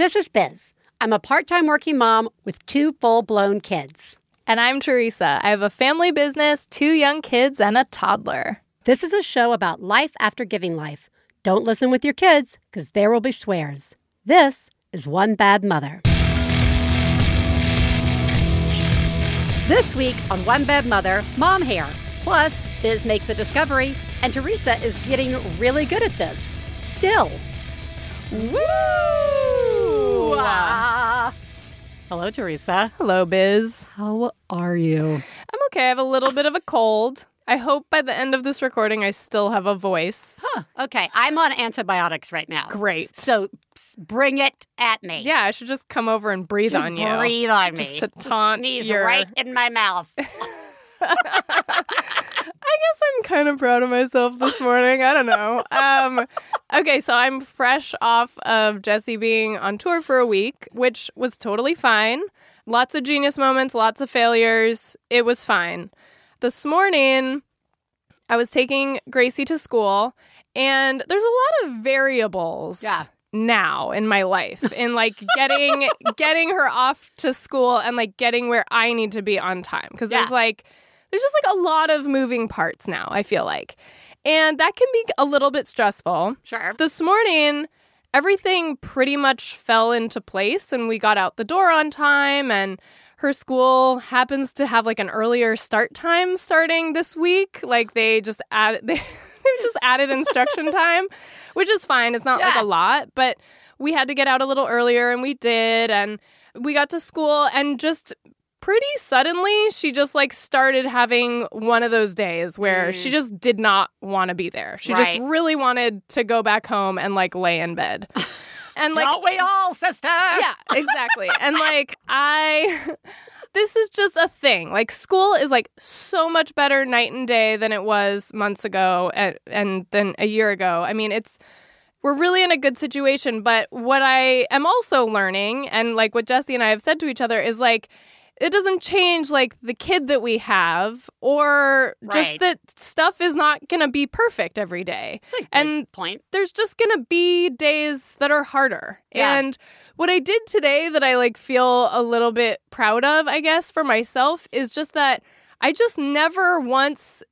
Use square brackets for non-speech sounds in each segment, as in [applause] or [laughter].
This is Biz. I'm a part time working mom with two full blown kids. And I'm Theresa. I have a family business, two young kids, and a toddler. This is a show about life after giving life. Don't listen with your kids, because there will be swears. This is One Bad Mother. This week on One Bad Mother, mom hair. Plus, Biz makes a discovery, and Theresa is getting really good at this. Still. Woo! Hello, Theresa. Hello, Biz. How are you? I'm okay. I have a little bit of a cold. I hope by the end of this recording, I still have a voice. Huh. Okay, I'm on antibiotics right now. Great. So bring it at me. Yeah, I should just come over and breathe Just on you. breathe on me. Just to taunt Sneeze your- right in my mouth. [laughs] [laughs] I guess I'm kind of proud of myself this morning. I don't know. Um, okay, so I'm fresh off of Jesse being on tour for a week, which was totally fine. Lots of genius moments, lots of failures. It was fine. This morning, I was taking Gracie to school, and there's a lot of variables. Yeah. Now in my life, in like getting [laughs] getting her off to school and like getting where I need to be on time, because there's like there's just like a lot of moving parts now, I feel like. And that can be a little bit stressful. Sure. This morning, everything pretty much fell into place and we got out the door on time and her school happens to have like an earlier start time starting this week. Like they just added they, [laughs] they just added instruction [laughs] time, which is fine. It's not like a lot, but we had to get out a little earlier and we did and we got to school and just pretty suddenly she just like started having one of those days where she just did not want to be there. She Mm. Right. just really wanted to go back home and like lay in bed. [laughs] And like Don't we all, sister? yeah, exactly. and like I [laughs] this is just a thing. Like school is like so much better night and day than it was months ago and, and then a year ago. I mean, it's we're really in a good situation, but what I am also learning and like what Jesse and I have said to each other is like it doesn't change like the kid that we have or Right. just that stuff is not going to be perfect every day It's a good And- point. there's just gonna be days that are harder. Yeah. And what I did today that I like feel a little bit proud of, I guess, for myself is just that I just never once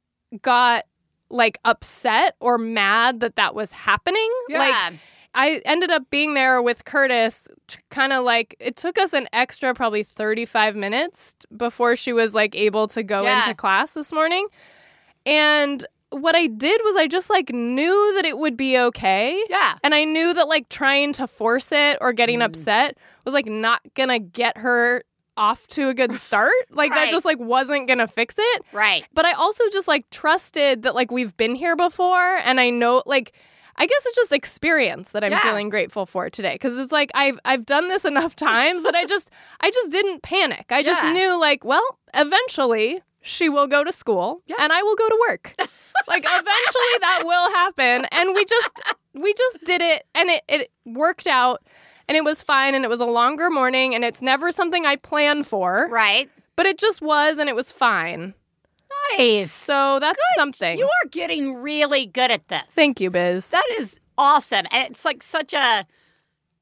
got like upset or mad that that was happening. Like Yeah. I ended up being there with Curtis, kind of like it took us an extra probably 35 minutes before she was like able to go Yeah. into class this morning. And what I did was I just like knew that it would be okay. yeah. And I knew that like trying to force it or getting Mm. upset was like not gonna get her off to a good start. [laughs] Like Right. that just like wasn't gonna fix it. Right. But I also just like trusted that like we've been here before and I know like I guess it's just experience that I'm Yeah. feeling grateful for today cuz it's like I've I've done this enough [laughs] times that I just I just didn't panic. I just Yeah. knew like well, eventually she will go to school Yeah. and I will go to work. [laughs] like eventually that will happen and we just we just did it and it it worked out and it was fine and it was a longer morning and it's never something I plan for, Right. but it just was and it was fine. Nice. So that's something. You are getting really good at this. Thank you, Biz. That is awesome. And it's like such a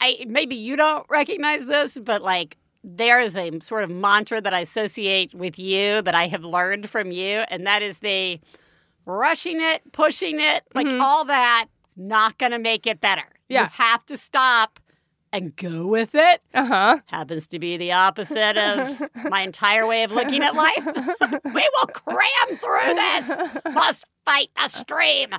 I maybe you don't recognize this, but like there is a sort of mantra that I associate with you that I have learned from you, and that is the rushing it, pushing it, like Mhm. all that, not gonna make it better. Yeah. You have to stop and go with it. Uh huh. Happens to be the opposite of [laughs] my entire way of looking at life. we will cram through this. Must fight the stream.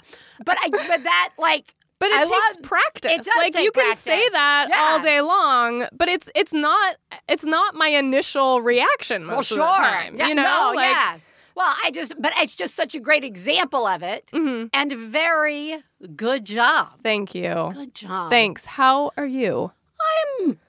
But I but that like But it I takes love- practice. it does like you can say that Yeah. all day long, but it's it's not it's not my initial reaction most well, of sure. the time. Yeah, you know, no, like yeah. Well, I just but it's just such a great example of it. mhm. And very good job. Thank you. Good job. Thanks. How are you? I'm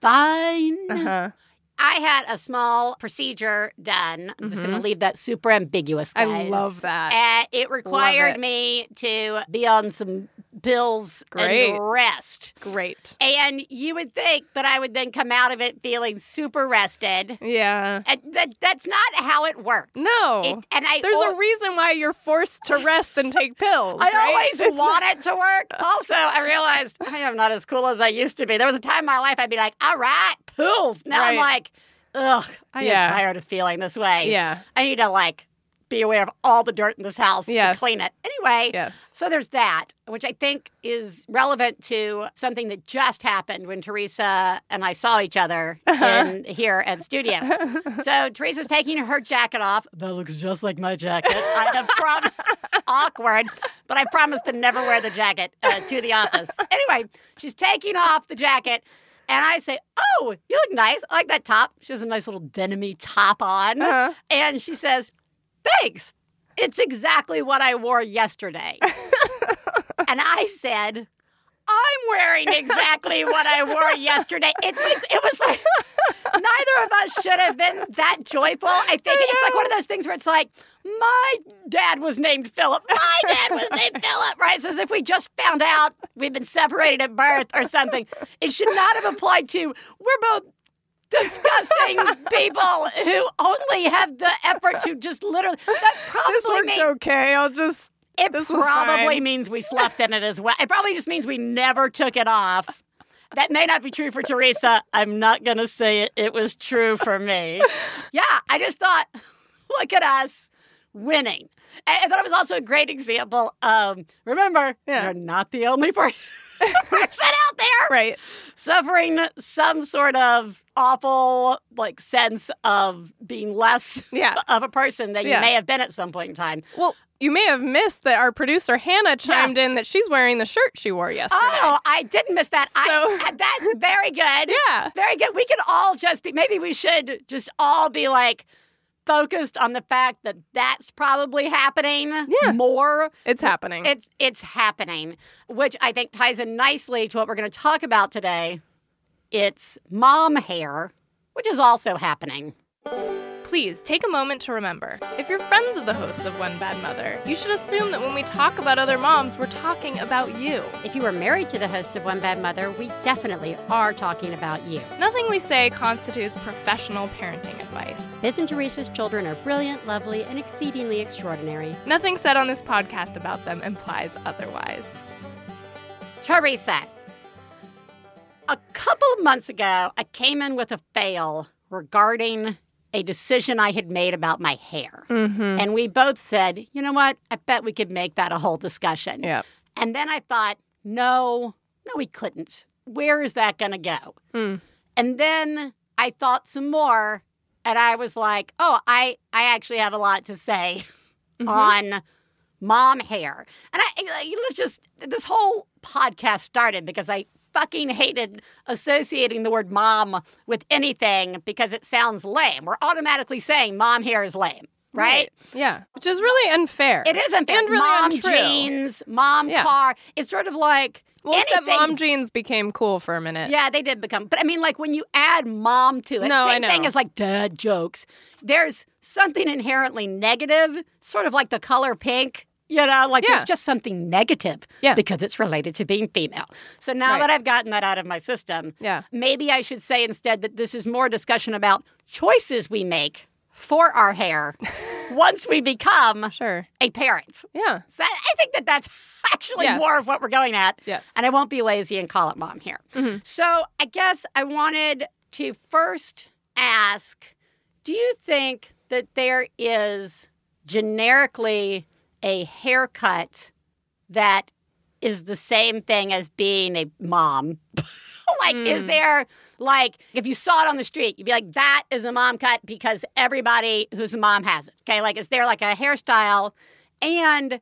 fine. Uh huh. I had a small procedure done. I'm just going to leave that super ambiguous. Mm-hmm. I love that. Uh, it required it. me to be on some pills Great. and rest. Great. And you would think that I would then come out of it feeling super rested. Yeah. And that, that's not how it works. No. It, and I There's al- a reason why you're forced to rest and take pills. I right? always It's want it to work. Also, I realized I am not as cool as I used to be. There was a time in my life I'd be like, all right, pills. Now I'm like, ugh, I Yeah. am tired of feeling this way. Yeah. I need to like be aware of all the dirt in this house Yes. and clean it. Anyway, Yes. so there's that, which I think is relevant to something that just happened when Theresa and I saw each other in here at studio. So Theresa's taking her jacket off. That looks just like my jacket. I have [laughs] awkward, but I promised to never wear the jacket uh, to the office. Anyway, she's taking off the jacket. And I say, Oh, you look nice. I like that top. She has a nice little denim top on. Uh-huh. And she says, Thanks. It's exactly what I wore yesterday. [laughs] and I said, I'm wearing exactly what I wore yesterday. It's like it was like neither of us should have been that joyful. I think it's like one of those things where it's like, my dad was named Philip. My dad was named Philip, right? So as if we just found out we've been separated at birth or something. It should not have applied to we're both disgusting people who only have the effort to just literally that probably This worked means okay. I'll just. it This probably fine. means we slept in it as well. It probably just means we never took it off. That may not be true for Theresa. I'm not going to say it. It was true for me. Yeah, I just thought, [laughs] look at us winning. And I thought it was also a great example of remember, Yeah. you're not the only [laughs] per- [laughs] person out there Right. suffering some sort of awful like sense of being less Yeah. [laughs] of a person than Yeah. you may have been at some point in time. Well, you may have missed that our producer Hannah chimed in that she's wearing the shirt she wore yesterday. Oh, I didn't miss that. I, So- uh, that's very good. [laughs] Yeah. Very good. We could all just be, maybe we should just all be like focused on the fact that that's probably happening Yeah. more. It's happening. It's, it's happening, which I think ties in nicely to what we're going to talk about today. It's mom hair, which is also happening. Please take a moment to remember if you're friends of the hosts of One Bad Mother, you should assume that when we talk about other moms, we're talking about you. If you are married to the host of One Bad Mother, we definitely are talking about you. Nothing we say constitutes professional parenting advice. Biz and Theresa's children are brilliant, lovely, and exceedingly extraordinary. Nothing said on this podcast about them implies otherwise. Theresa, a couple of months ago, I came in with a fail regarding a decision I had made about my hair. Mm-hmm. And we both said, you know what? I bet we could make that a whole discussion. Yeah. And then I thought, no, no, we couldn't. Where is that going to go? Hmm. And then I thought some more, and I was like, oh, I, I actually have a lot to say Mm-hmm. on mom hair. And I, it was just, this whole podcast started because I fucking hated associating the word mom with anything because it sounds lame. We're automatically saying mom hair is lame, right? Yeah. Which is really unfair. It is unfair. And really mom untrue. jeans, mom Yeah. car. It's sort of like Well, except mom jeans became cool for a minute. Yeah, they did become. But I mean, like when you add mom to it, No, I same thing know. as like dad jokes. There's something inherently negative, sort of like the color pink. You know, like Yeah. there's just something negative Yeah. because it's related to being female. So now Right. that I've gotten that out of my system, Yeah. maybe I should say instead that this is more discussion about choices we make for our hair [laughs] once we become Sure. a parent. Yeah. So I I think that that's [laughs] actually Yes. more of what we're going at. Yes. And I won't be lazy and call it mom here. Mm-hmm. So I guess I wanted to first ask do you think that there is generically a haircut that is the same thing as being a mom? [laughs] like, is Hmm. there, like, if you saw it on the street, you'd be like, that is a mom cut because everybody who's a mom has it. Okay. Like, is there like a hairstyle? And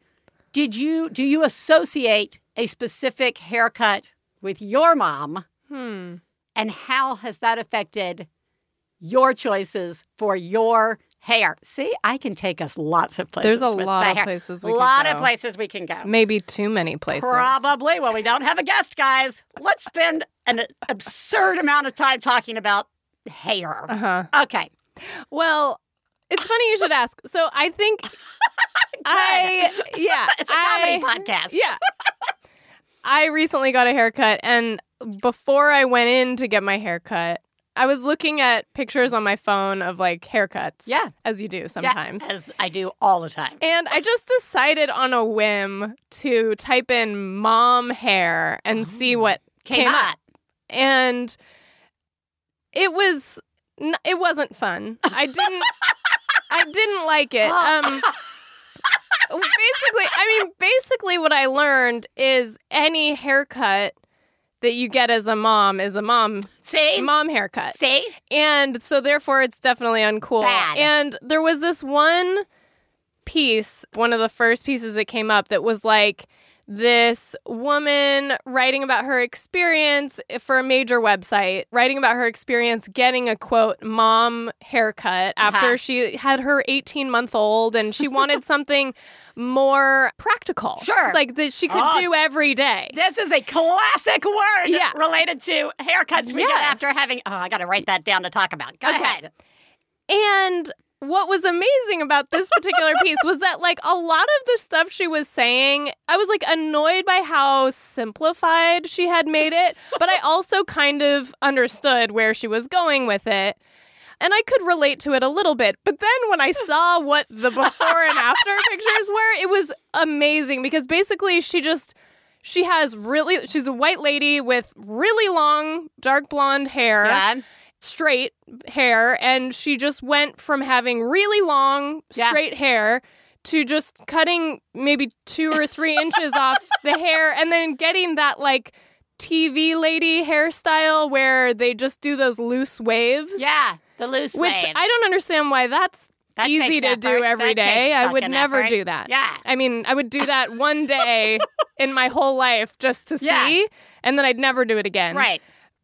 did you, do you associate a specific haircut with your mom? Hmm. And how has that affected your choices for your hair? See, I can take us lots of places. There's a with lot of hair. places A we could lot of places we can go. Maybe too many places. Probably. Well, we don't have a guest, guys. Let's spend an absurd amount of time talking about hair. Uh huh. Okay. Well, it's funny you should ask. So I think [laughs] I yeah It's a comedy podcast. Yeah. I recently got a haircut, and before I went in to get my haircut, I was looking at pictures on my phone of like haircuts. Yeah. As you do sometimes. Yeah, as I do all the time. And I just decided on a whim to type in mom hair and see what Came, up. And it was n- it wasn't fun. I didn't I didn't like it. [laughs] Um basically, I mean basically what I learned is any haircut that you get as a mom is a mom say mom haircut. Say And so therefore it's definitely uncool. Bad. And there was this one piece, one of the first pieces that came up that was like this woman writing about her experience for a major website, writing about her experience getting a quote mom haircut after Uh-huh. she had her 18 month old and she wanted [laughs] something more practical. Sure. It's like that she could Oh. do every day. This is a classic word Yeah. related to haircuts we get after having. Oh, I got to write that down to talk about. Go Okay. ahead. And what was amazing about this particular piece was that, like, a lot of the stuff she was saying, I was like annoyed by how simplified she had made it, but I also kind of understood where she was going with it. And I could relate to it a little bit. But then when I saw what the before and after [laughs] pictures were, it was amazing because basically she just. She has really, she's a white lady with really long dark blonde hair Yeah. straight hair and she just went from having really long Yeah. straight hair to just cutting maybe two or three inches off [laughs] the hair and then getting that like TV lady hairstyle where they just do those loose waves. Yeah. The loose waves. Which. I don't understand why that's That easy to do effort. every That day. I would never effort. do that. Yeah. I mean, I would do that one day [laughs] in my whole life just to Yeah. see, and then I'd never do it again. Right.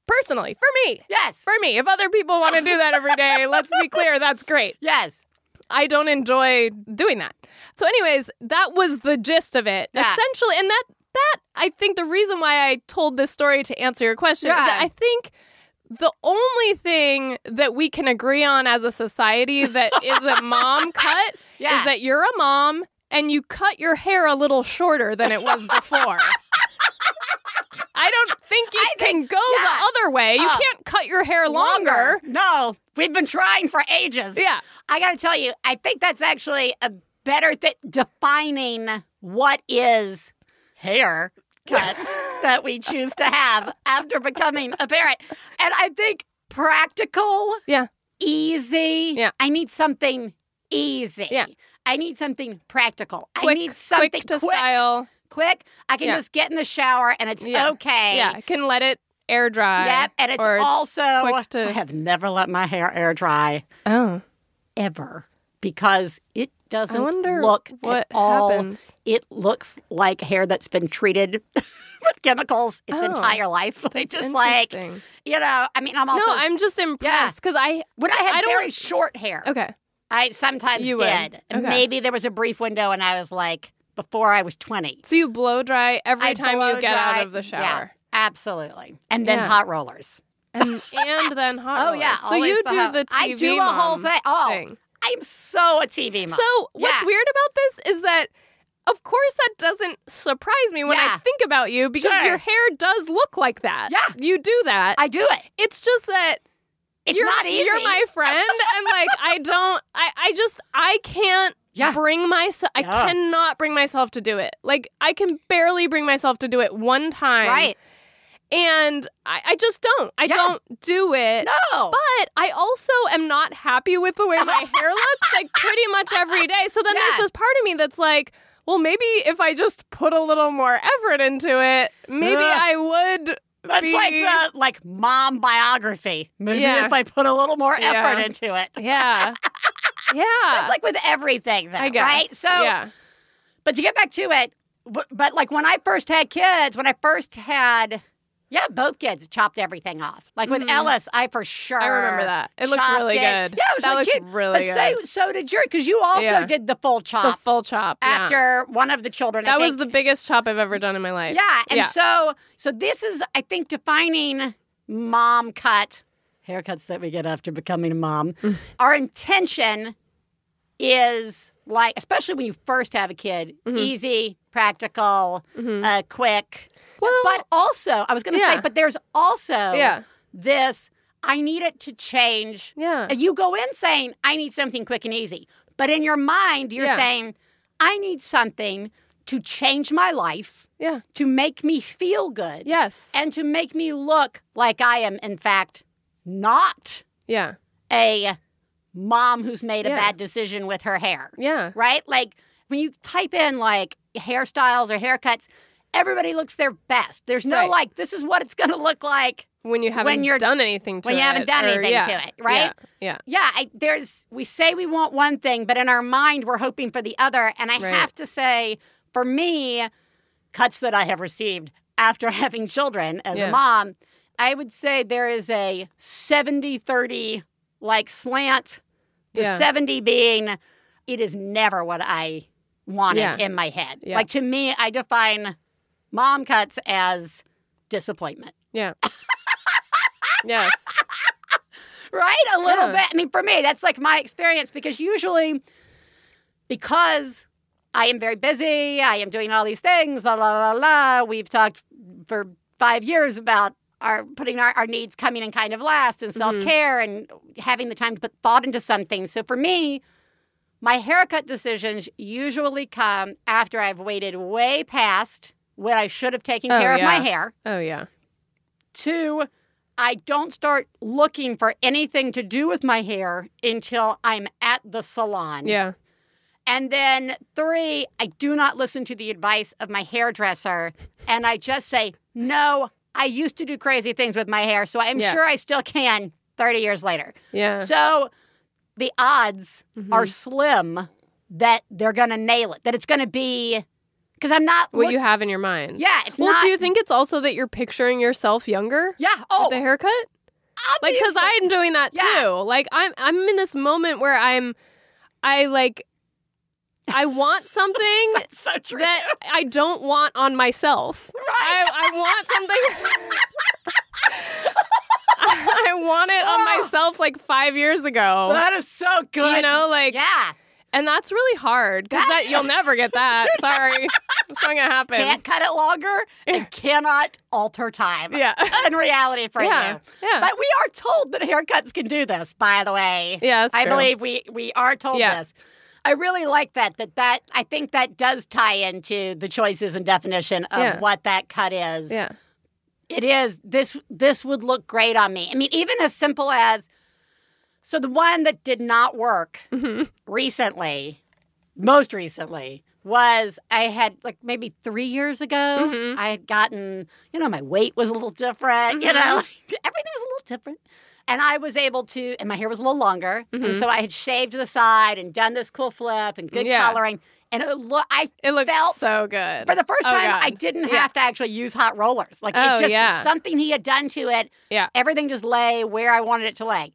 Personally, for me. Yes. For me, if other people want to do that every day, [laughs] let's be clear, that's great. yes. I don't enjoy doing that. So, anyways, that was the gist of it. Yeah. Essentially, and that that I think the reason why I told this story to answer your question is that I think the only thing that we can agree on as a society that [laughs] is a mom cut Yeah. is that you're a mom and you cut your hair a little shorter than it was before. [laughs] I don't think you I can think- go yeah. the other way. You Oh. can't cut your hair longer. No, we've been trying for ages. Yeah. I got to tell you, I think that's actually a better th- defining what is hair cuts [laughs] that we choose to have after becoming a parent. And I think practical, Yeah. easy. Yeah. I need something easy. Yeah. I need something practical. I need something quick to quick. style. Quick. I can Yeah. just get in the shower and it's Yeah. okay. Yeah, I can let it air dry. Yep. And it's also, to- I have never let my hair air dry oh, ever because it doesn't look what at all. happens. It looks like hair that's been treated [laughs] with chemicals its Oh, entire life. [laughs] It's just like you know. I mean, I'm also no, I'm just impressed because I when I had I very short hair. okay. I sometimes You did. Okay. Maybe there was a brief window, and I was like before I was 20. So you blow dry every I time you get dry- out of the yeah, shower, absolutely, and then Yeah. hot rollers. and and then [laughs] hot. Oh rollers. yeah, So you do hot- the TV I do a whole thing. Oh, thing. I'm so a TV mom. So what's Yeah. weird about this is that. Of course, that doesn't surprise me when I think about you because Sure. your hair does look like that. Yeah. You do that. I do it. it's just that It's you're, not easy. You're my friend, and like I don't, I, I just, I can't Yeah. bring myself. I cannot bring myself to do it. Like I can barely bring myself to do it one time, right. And I, I just don't. I Yeah. don't do it. No. But I also am not happy with the way my hair [laughs] looks, like pretty much every day. So then Yeah. there's this part of me that's like, well, maybe if I just put a little more effort into it, maybe Ugh. I would. That's be- like the like mom biography. Maybe Yeah. if I put a little more Yeah. effort into it. Yeah. [laughs] Yeah. That's like with everything, though, I guess. right? So, yeah. but to get back to it, w- but like when I first had kids, when I first had, yeah, both kids chopped everything off. Like with Mhm. Ellis, I for sure. I remember that. It looked really it. good. Yeah, it was that really looked cute. really but good. so, so did Jerry, because you also Yeah. did the full chop. the full chop. yeah. after one of the children. I That was the biggest chop I've ever done in my life. Yeah, and Yeah. so so this is I think defining mom cut haircuts that we get after becoming a mom. Our intention is like, especially when you first have a kid, easy, practical, uh, quick. Mm-hmm. Well- but also, I was going to say, but there's also Yeah. this I need it to change. Yeah. You go in saying, I need something quick and easy. But in your mind, you're Yeah. saying, I need something to change my life, Yeah. to make me feel good, Yes. and to make me look like I am, in fact, not Yeah. a mom who's made a bad decision with her hair. Yeah. Right? Like when you type in like hairstyles or haircuts, everybody looks their best. There's no Right. like, this is what it's going to look like When you haven't when you're- done anything to when you it. haven't done or- anything yeah. to it, right? Yeah. yeah, I, there's we say we want one thing, but in our mind we're hoping for the other. And I Right. have to say, for me, cuts that I have received after [laughs] having children as Yeah. a mom, I would say there is a 70-30 like slant. The Yeah. 70 being it is never what I wanted Yeah. in my head. Yeah. Like to me, I define mom cuts as disappointment. Yeah. [laughs] yes. right? A little bit. I mean, for me, that's like my experience because usually, because I am very busy, I am doing all these things, la la la la. We've talked for five years about our putting our, our needs coming in kind of last and mm-hmm. self care and having the time to put thought into something. So for me, my haircut decisions usually come after I've waited way past when I should have taken Oh, care of my hair. Oh yeah. Two, I don't start looking for anything to do with my hair until I'm at the salon. Yeah. And then three, I do not listen to the advice of my hairdresser. And I just say, no, I used to do crazy things with my hair, so I'm Yeah. sure I still can 30 years later. Yeah. So the odds Mm-hmm. are slim that they're going to nail it, that it's going to be, because I'm not. what look- you have in your mind. yeah, it's Well, not. do you think it's also that you're picturing yourself younger Yeah. with Oh, the haircut? Like, because. I'm doing that Yeah. too. Like, I'm I'm in this moment where I'm, I like, I want something [laughs] so that I don't want on myself. right. I, I want something. [laughs] [laughs] I want it on Oh. myself like five years ago. that is so good. You know, like, yeah. and that's really hard because That- that you'll never get that. Sorry, it's not gonna happen. Can't cut it longer and cannot alter time. Yeah. In reality for Yeah. you. Yeah. But we are told that haircuts can do this, by the way. Yeah, I true. believe we we are told Yeah. this. I really like that. That that I think that does tie into the choices and definition of Yeah. what that cut is. Yeah. It is this this would look great on me. I mean, even as simple as so the one that did not work Mm-hmm. recently, most recently, was I had like maybe three years ago. Mhm. I had gotten, you know, my weight was a little different, you Mhm. know, [laughs] everything was a little different. And I was able to, and my hair was a little longer. And Mhm. so I had shaved the side and done this cool flip and good Yeah. coloring. And it look, I It looks felt so good. for the first Oh, time, God. I didn't Yeah. have to actually use hot rollers. Like Oh, it just yeah. something he had done to it. Yeah. Everything just lay where I wanted it to lay.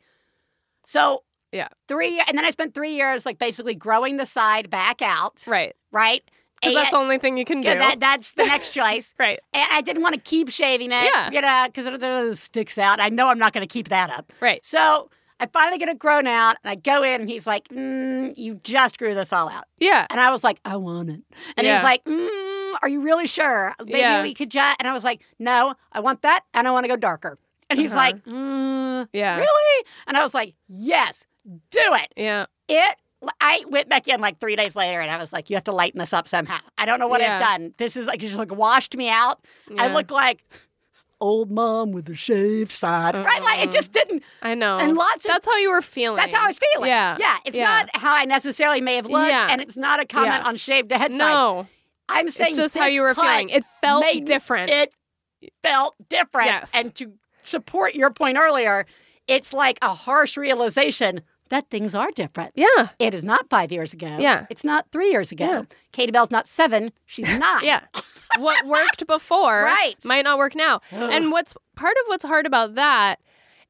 So Yeah. three, and then I spent three years like basically growing the side back out. Right. Right. Because that's the only thing you can do. yeah, that, that's the next [laughs] choice. right. And I didn't want to keep shaving it. Yeah. You know, because it, it sticks out. I know I'm not going to keep that up. Right. So I finally get it grown out, and I go in, and he's like, mm, "You just grew this all out." Yeah. And I was like, I want it. And Yeah. he's like, mm, Are you really sure? Maybe Yeah. we could just. And I was like, No, I want that, and I want to go darker. And he's Uh-huh. like, mm, Yeah. Really? And I was like, Yes, do it. Yeah. It. I went back in like three days later, and I was like, "You have to lighten this up somehow." I don't know what Yeah. I've done. This is like you just like washed me out. I look like old mom with a shaved side, right? Like it just didn't. I know. And lots of That's how you were feeling. that's how I was feeling. Yeah. yeah. It's Yeah. not how I necessarily may have looked, Yeah. and it's not a comment Yeah. on shaved head size. No. I'm saying It's just how you were feeling. It felt different. It felt different. Yes. And to support your point earlier, it's like a harsh realization that things are different. yeah. It is not five years ago. Yeah. It's not three years ago. Yeah. Katie Bell's not seven. She's [laughs] nine. Yeah. what worked [laughs] before Right. might not work now. [gasps] and what's part of what's hard about that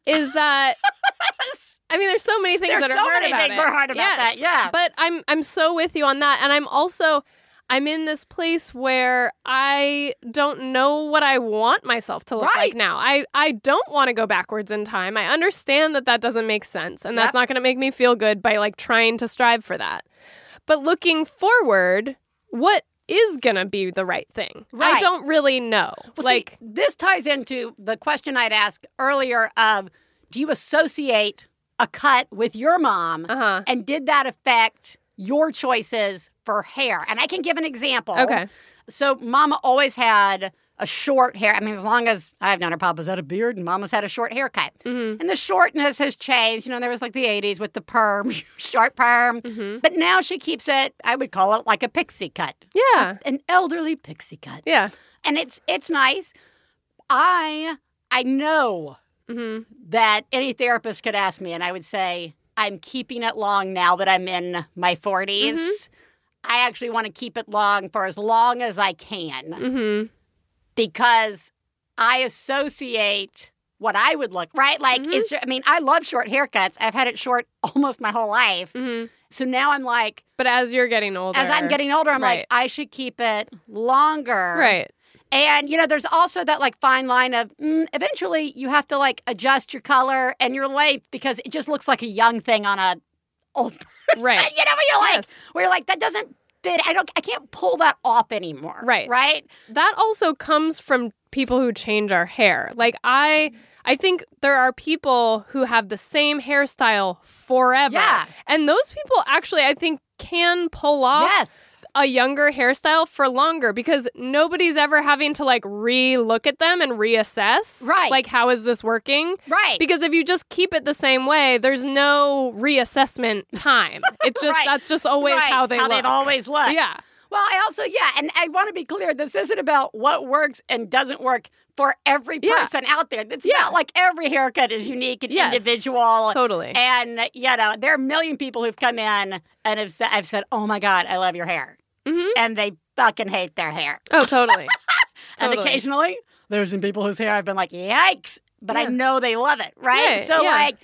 is that [laughs] I mean, there's so many things There's that are so hard many about things it. are hard about Yes. that, yeah. But I'm I'm so with you on that, and I'm also I'm in this place where I don't know what I want myself to look Right. like now. I, I don't want to go backwards in time. I understand that that doesn't make sense and Yep. that's not going to make me feel good by like trying to strive for that. But looking forward, what is going to be the right thing? Right. I don't really know. Well, like see, this ties into the question I'd asked earlier of do you associate a cut with your mom? uh-huh. And did that affect your choices for hair? And I can give an example. Okay. So Mama always had a short hair. I mean, as long as I've known her, Papa's had a beard and Mama's had a short haircut. Mhm. And the shortness has changed. You know, there was like the 80s with the perm, [laughs] short perm. Mhm. But now she keeps it, I would call it like a pixie cut, Yeah. an elderly pixie cut. Yeah. And it's it's nice. I I know Mhm. that any therapist could ask me and I would say, I'm keeping it long now that I'm in my 40s. I actually want to keep it long for as long as I can Mhm. because I associate what I would look, right? Like, Mhm. it's, I mean, I love short haircuts. I've had it short [laughs] almost my whole life. Mhm. So now I'm like, But as you're getting older, as I'm getting older, I'm like, I should keep it longer. right. And, you know, there's also that like fine line of mm, eventually you have to like adjust your color and your length because it just looks like a young thing on a old [laughs] person. [laughs] Right. You know, where you're like, Yes. where you're like, that doesn't fit. I don't, I can't pull that off anymore. Right. Right. that also comes from people who change our hair. Like I mm-hmm. I think there are people who have the same hairstyle forever. Yeah. And those people actually I think can pull off Yes. A younger hairstyle for longer because nobody's ever having to like re-look at them and reassess. Right. Like how is this working? Right. Because if you just keep it the same way, there's no reassessment [laughs] time. It's just Right. that's just always right. how they how look. they've always looked. yeah. Well, I also, yeah, and I want to be clear this isn't about what works and doesn't work for every Yeah. person out there. It's Yeah. about like every haircut is unique and Yes. individual. Totally. And, you know, there are a million people who've come in and have said, I've said, oh my God, I love your hair. Mhm. And they fucking hate their hair. Oh, totally. [laughs] And Totally. occasionally, there's some people whose hair I've been like, yikes, but I know they love it, right? Right, So, yeah. like,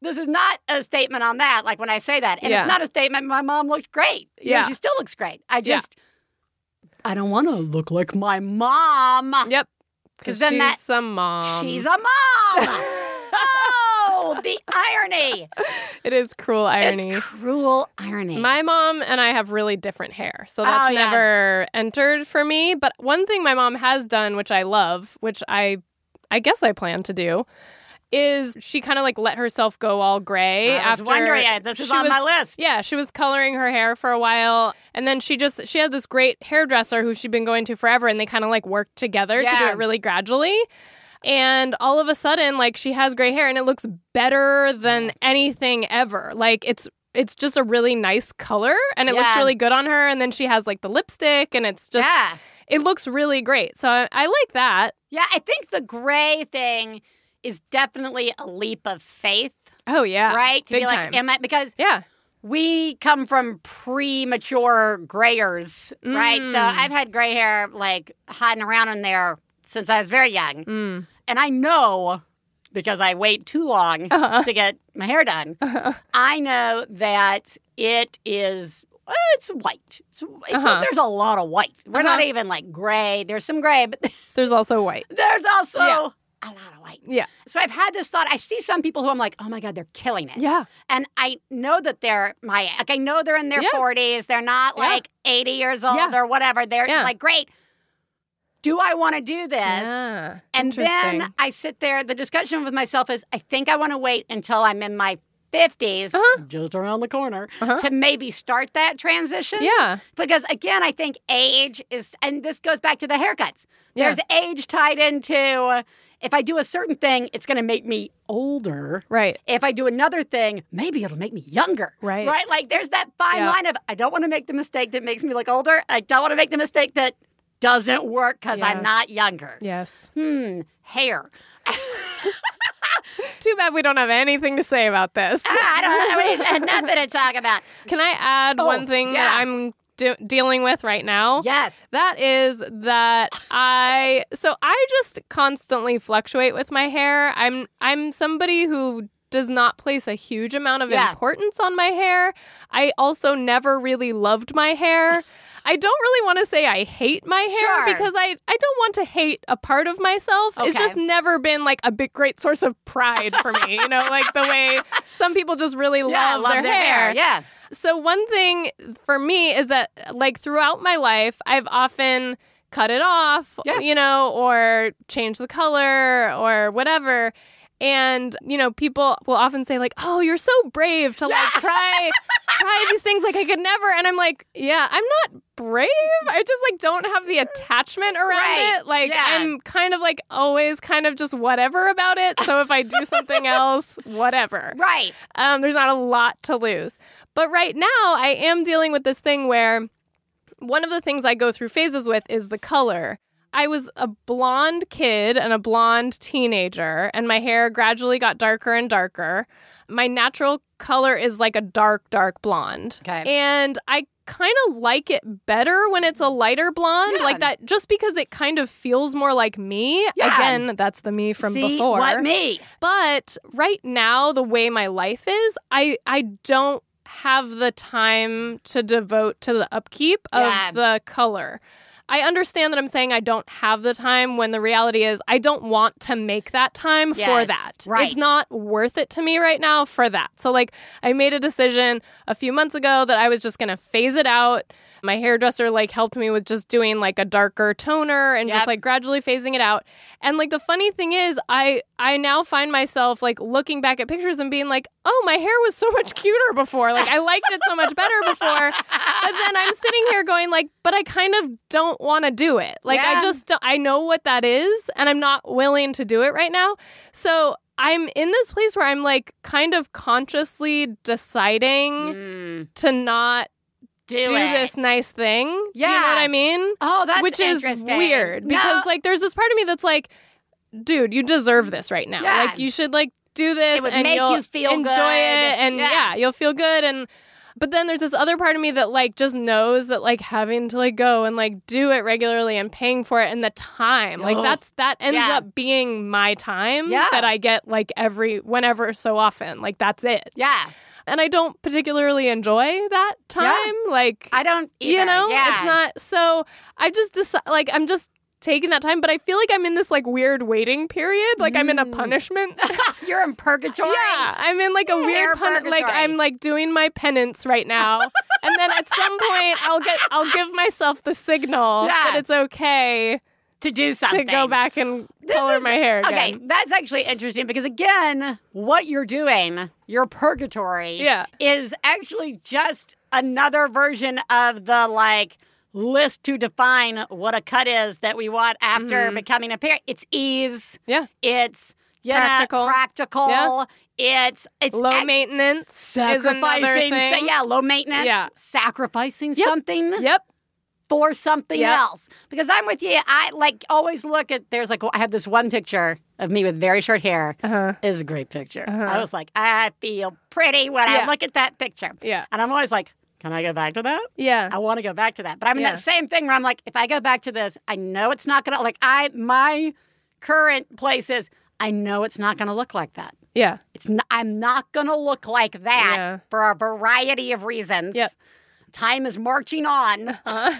this is not a statement on that, like when I say that. And Yeah. it's not a statement, my mom looked great. You know, Yeah. she still looks great. I Yeah. just, I don't want to look like my mom. Yep. Because then she's that- some mom. She's a mom. [laughs] oh, the irony. it is cruel irony. It's cruel irony. my mom and I have really different hair, so that's Oh, yeah. never entered for me. But one thing my mom has done, which I love, which I, I guess I plan to do, is she kind of like let herself go all gray I was after. wondering, uh, this is on my list. Yeah, she was coloring her hair for a while, and then she just she had this great hairdresser who she'd been going to forever, and they kind of like worked together to do it really gradually. And all of a sudden, like she has gray hair, and it looks better than anything ever. Like it's it's just a really nice color, and it looks really good on her. And then she has like the lipstick, and it's just yeah. it looks really great. So I, I like that. Yeah, I think the gray thing is definitely a leap of faith, Oh yeah, right? To big be like, time. am I because yeah, we come from premature grayers, right? So Mm. I've had gray hair like hiding around in there since I was very young. mm. And I know because I wait too long Uh-huh. to get my hair done. I know that it is it's white. It's, it's Uh-huh. there's a lot of white. We're not Uh-huh. even like gray. There's some gray, but [laughs] there's also white. there's also Yeah. a lot of white. Yeah, So I've had this thought. I see some people who I'm like, oh my god, they're killing it. yeah, And I know that they're my like I know they're in their Yeah. 40s. They're not Yeah. like 80 years old Yeah. or whatever. They're Yeah. like, great. Do I want to do this? yeah. And then I sit there. The discussion with myself is, I think I want to wait until I'm in my 50s, Uh-huh. just around the corner, Uh-huh. to maybe start that transition. yeah, Because again, I think age is, and this goes back to the haircuts. Yeah. There's age tied into if I do a certain thing, it's going to make me older. right. If I do another thing, maybe it'll make me younger. Right. Right? Like there's that fine Yeah. line of I don't want to make the mistake that makes me look older. I don't want to make the mistake that doesn't work because Yeah. I'm not younger. Yes. Hmm. Hair. [laughs] Too bad we don't have anything to say about this. I don't I mean, nothing to talk about. Can I add Oh, one thing yeah. that I'm de- dealing with right now? Yes. That is that I so I just constantly fluctuate with my hair. I'm I'm somebody who does not place a huge amount of Yeah. importance on my hair. I also never really loved my hair. I don't really want to say I hate my hair Sure. because I I don't want to hate a part of myself. It's just never been like a big great source of pride for me. You know, like the way [laughs] some people just really yeah, love, their, hair. Yeah. So one thing for me is that like throughout my life, I've often cut it off, Yeah. you know, or changed the color or whatever. And, you know, people will often say like, "Oh, you're so brave to like try try these things like I could never." And I'm like, "Yeah, I'm not brave. I just like don't have the attachment around Right. it. Like Yeah. I'm kind of like always kind of just whatever about it. So if I do something [laughs] else, whatever." Right. Um, there's not a lot to lose. But right now, I am dealing with this thing where one of the things I go through phases with is the color. I was a blonde kid and a blonde teenager, and my hair gradually got darker and darker. My natural color is like a dark, dark blonde. Okay. And I kind of like it better when it's a lighter blonde, Yeah. like that, just because it kind of feels more like me. Yeah. Again, that's the me from See, before. What me? But right now, the way my life is, I I don't have the time to devote to the upkeep of Yeah. the color. I understand that I'm saying I don't have the time when the reality is I don't want to make that time for that. right. It's not worth it to me right now for that. So like I made a decision a few months ago that I was just going to phase it out. My hairdresser like helped me with just doing like a darker toner and Yep. just like gradually phasing it out. And like the funny thing is I I now find myself like looking back at pictures and being like, "Oh, my hair was so [laughs] much cuter before. Like I liked it so much better before." But then I'm sitting here going like, "But I kind of don't want to do it. Like Yeah. I just I know what that is and I'm not willing to do it right now." So I'm in this place where I'm like kind of consciously deciding Mm, to not do do this nice thing. Yeah. Do you know what I mean? Oh, that's Which is weird because No, like there's this part of me that's like, dude, you deserve this right now. Yeah. Like you should like do this and make you'll you feel enjoy good. it and Yeah. yeah. you'll feel good and but then there's this other part of me that like just knows that like having to like go and like do it regularly and paying for it and the time like that's that ends Yeah. up being my time Yeah. that I get like every whenever so often like that's it yeah, and I don't particularly enjoy that time like I don't. you know yeah. it's not so i just decide like i'm just taking that time but i feel like i'm in this like weird waiting period like i'm in a Mm. punishment [laughs] You're in purgatory. yeah i'm in like a Yeah, weird pun- like i'm like doing my penance right now and then at some point i'll get i'll give myself the signal Yeah. that it's okay to do something. to go back and This color is- my hair again Okay, that's actually interesting because again, what you're doing, your purgatory, Yeah. is actually just another version of the like list to define what a cut is that we want after Mhm. becoming a parent. It's ease. Yeah. It's you know, Practical. practical. Yeah. It's it's low act- maintenance is sacrificing. sa- yeah, low maintenance. Yeah. Sacrificing Yep. something yep for something Yep. else. Because I'm with you. I like always look at there's like I have this one picture of me with very short hair. uh-huh Is a great picture. Uh-huh. I was like, I feel pretty when I look at that picture. yeah And I'm always like, can I go back to that? yeah I want to go back to that. But I'm in Yeah. that same thing where I'm like, if I go back to this, I know it's not gonna like I my current place is I know it's not gonna look like that. yeah It's not, I'm not going to look like that Yeah. for a variety of reasons. Yep. Time is marching on. uh,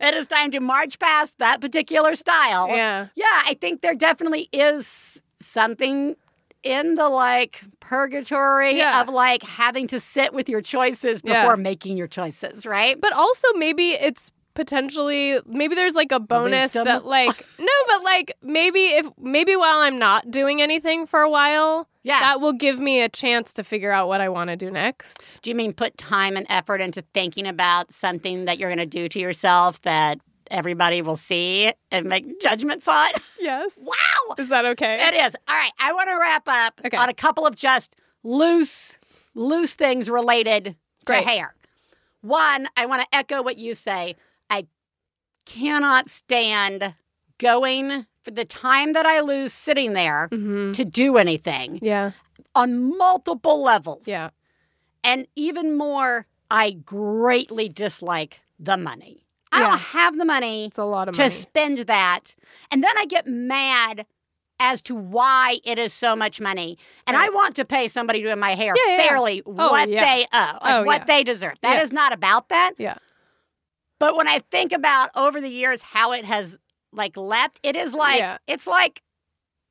it is time to march past that particular style. yeah Yeah, I think there definitely is something in the like purgatory Yeah. of like having to sit with your choices Yeah. before making your choices, right? But also maybe it's potentially maybe there's like a bonus wisdom? that like no, but like maybe if maybe while I'm not doing anything for a while, Yeah. that will give me a chance to figure out what I want to do next. Do you mean put time and effort into thinking about something that you're going to do to yourself that everybody will see and make judgments on? [laughs] Yes. wow. Is that okay? It is. All right. I want to wrap up Okay. on a couple of just loose, loose things related Great. to hair. One, I want to echo what you say. I cannot stand going for the time that I lose sitting there Mhm. to do anything Yeah. on multiple levels. Yeah. And even more, I greatly dislike the money. I Yeah. don't have the money It's a lot of to money. spend that. And then I get mad as to why it is so much money. And I want to pay somebody doing my hair Yeah, yeah, fairly Oh, what they owe, like Oh, what they deserve. That is not about that. Yeah. But when I think about over the years how it has like leapt, it is like Yeah. it's like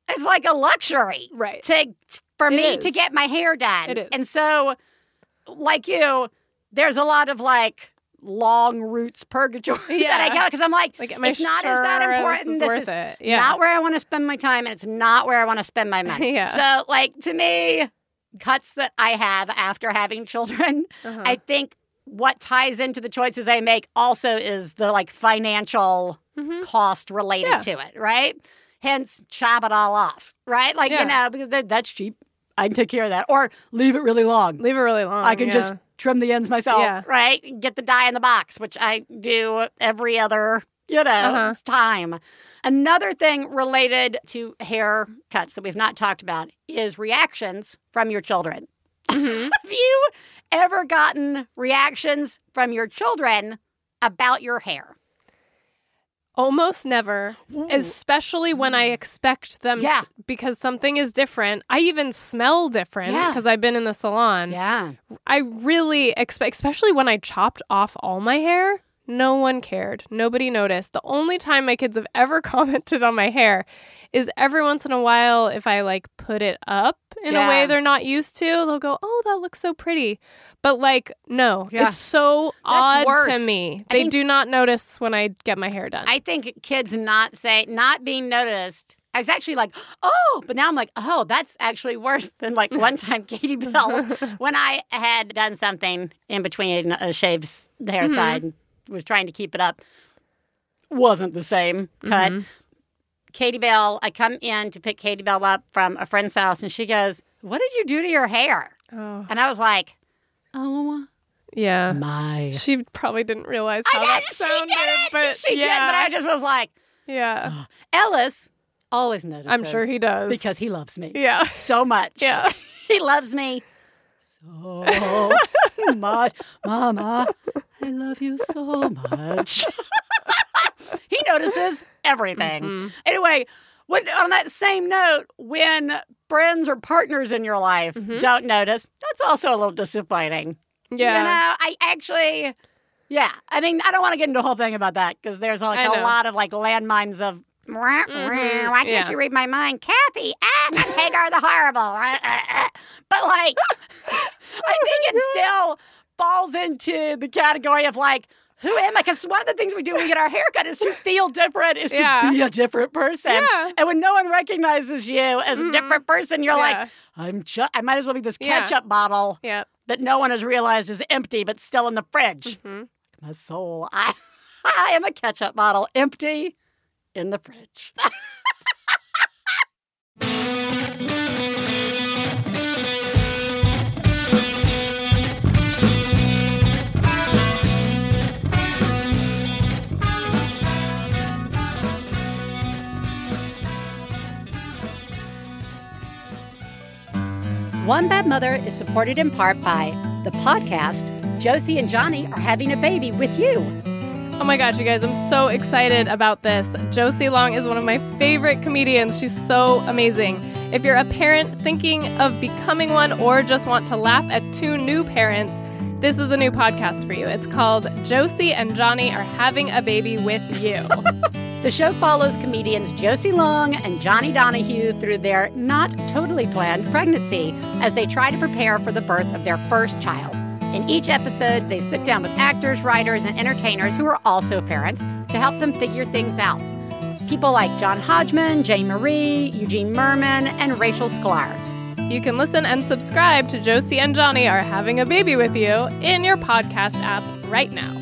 it's like a luxury Right. to for It me to get my hair done. It is. And so like you, there's a lot of like long roots purgatory [laughs] that I Yeah. go because I'm like, Like, it's not as that important. This is This worth is it. Yeah. not where I want to spend my time, and it's not where I want to spend my money. [laughs] Yeah. So, like to me, cuts that I have after having children, Uh-huh. I think what ties into the choices I make also is the like financial Mhm. cost related Yeah. to it, right? Hence, chop it all off, right? Like Yeah. you know, because that's cheap. I can take care of that, or leave it really long. Leave it really long. I can yeah. just trim the ends myself, Yeah. right? Get the dye in the box, which I do every other, you know, Uh-huh. time. Another thing related to haircuts that we've not talked about is reactions from your children. Mhm. [laughs] Have you ever gotten reactions from your children about your hair? Almost never, especially when I expect them Yeah. to, because something is different. I even smell different Yeah. because I've been in the salon. Yeah. I really expect, especially when I chopped off all my hair, no one cared. Nobody noticed. The only time my kids have ever [laughs] commented on my hair is every once in a while if I like put it up in a way they're not used to, they'll go, "Oh, that looks so pretty." But like, no, Yeah. it's so That's odd worse. to me. I They think- do not notice when I get my hair done. I think kids not say not being noticed. I was actually like, oh, but now I'm like, oh, that's actually worse [laughs] than like one time Katie [laughs] Bell when I had done something in between a shaved s- hair Mm-hmm. side was trying to keep it up. Wasn't the same cut. Mm-hmm. Katie Bell, I come in to pick Katie Bell up from a friend's house and she goes, What did you do to your hair? oh, And I was like, Oh yeah. my. She probably didn't realize I how did. that She sounded, did it. but she yeah, did. But I just was like, yeah. [gasps] Ellis always notices. I'm sure he does because he loves me yeah, so much. yeah. [laughs] he loves me [laughs] so much, Mama. I love you so much. [laughs] he notices everything. Mm-hmm. Anyway, when, on that same note, when friends or partners in your life don't notice, that's also a little disappointing. Mm-hmm. Yeah. You know, I actually, yeah. I mean, I don't want to get into a whole thing about that because there's like a lot of like landmines of. Why can't yeah. you read my mind, Kathy? Ah, I'm Hagar the Horrible. [laughs] but like, [laughs] I think it's still falls into the category of like, who am I? Because one of the things we do when we get our haircut is to [laughs] feel different, is to Yeah. be a different person. Yeah. And when no one recognizes you as a different person, you're Yeah. like, I'm just, I might as well be this ketchup bottle that no one has realized is empty but still in the fridge. Mhm. My soul, [laughs] I, I am a ketchup bottle empty in the fridge. [laughs] One Bad Mother is supported in part by the podcast Josie and Jonny are having a baby with you. Oh my gosh, you guys, I'm so excited about this. Josie Long is one of my favorite comedians. She's so amazing. If you're a parent thinking of becoming one or just want to laugh at two new parents, this is a new podcast for you. It's called Josie and Jonny Are Having a Baby with You. [laughs] The show follows comedians Josie Long and Jonny Donahoe through their not totally planned pregnancy as they try to prepare for the birth of their first child. In each episode, they sit down with actors, writers, and entertainers who are also parents to help them figure things out. People like John Hodgman, Jane Marie, Eugene Mirman, and Rachel Sklar. You can listen and subscribe to Josie and Jonny Are Having a Baby with You in your podcast app right now.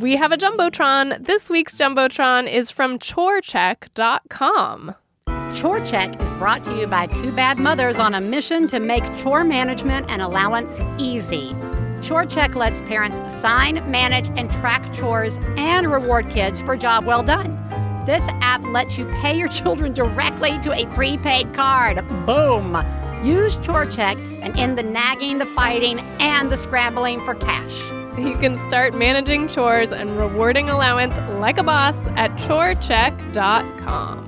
We have a Jumbotron. This week's Jumbotron is from chorecheck.com. Chore Check is brought to you by two bad mothers on a mission to make chore management and allowance easy. Chore Check lets parents assign, manage, and track chores and reward kids for job well done. This app lets you pay your children directly to a prepaid card. Boom! Use Chore Check and end the nagging, the fighting, and the scrambling for cash. You can start managing chores and rewarding allowance like a boss at chorecheck.com.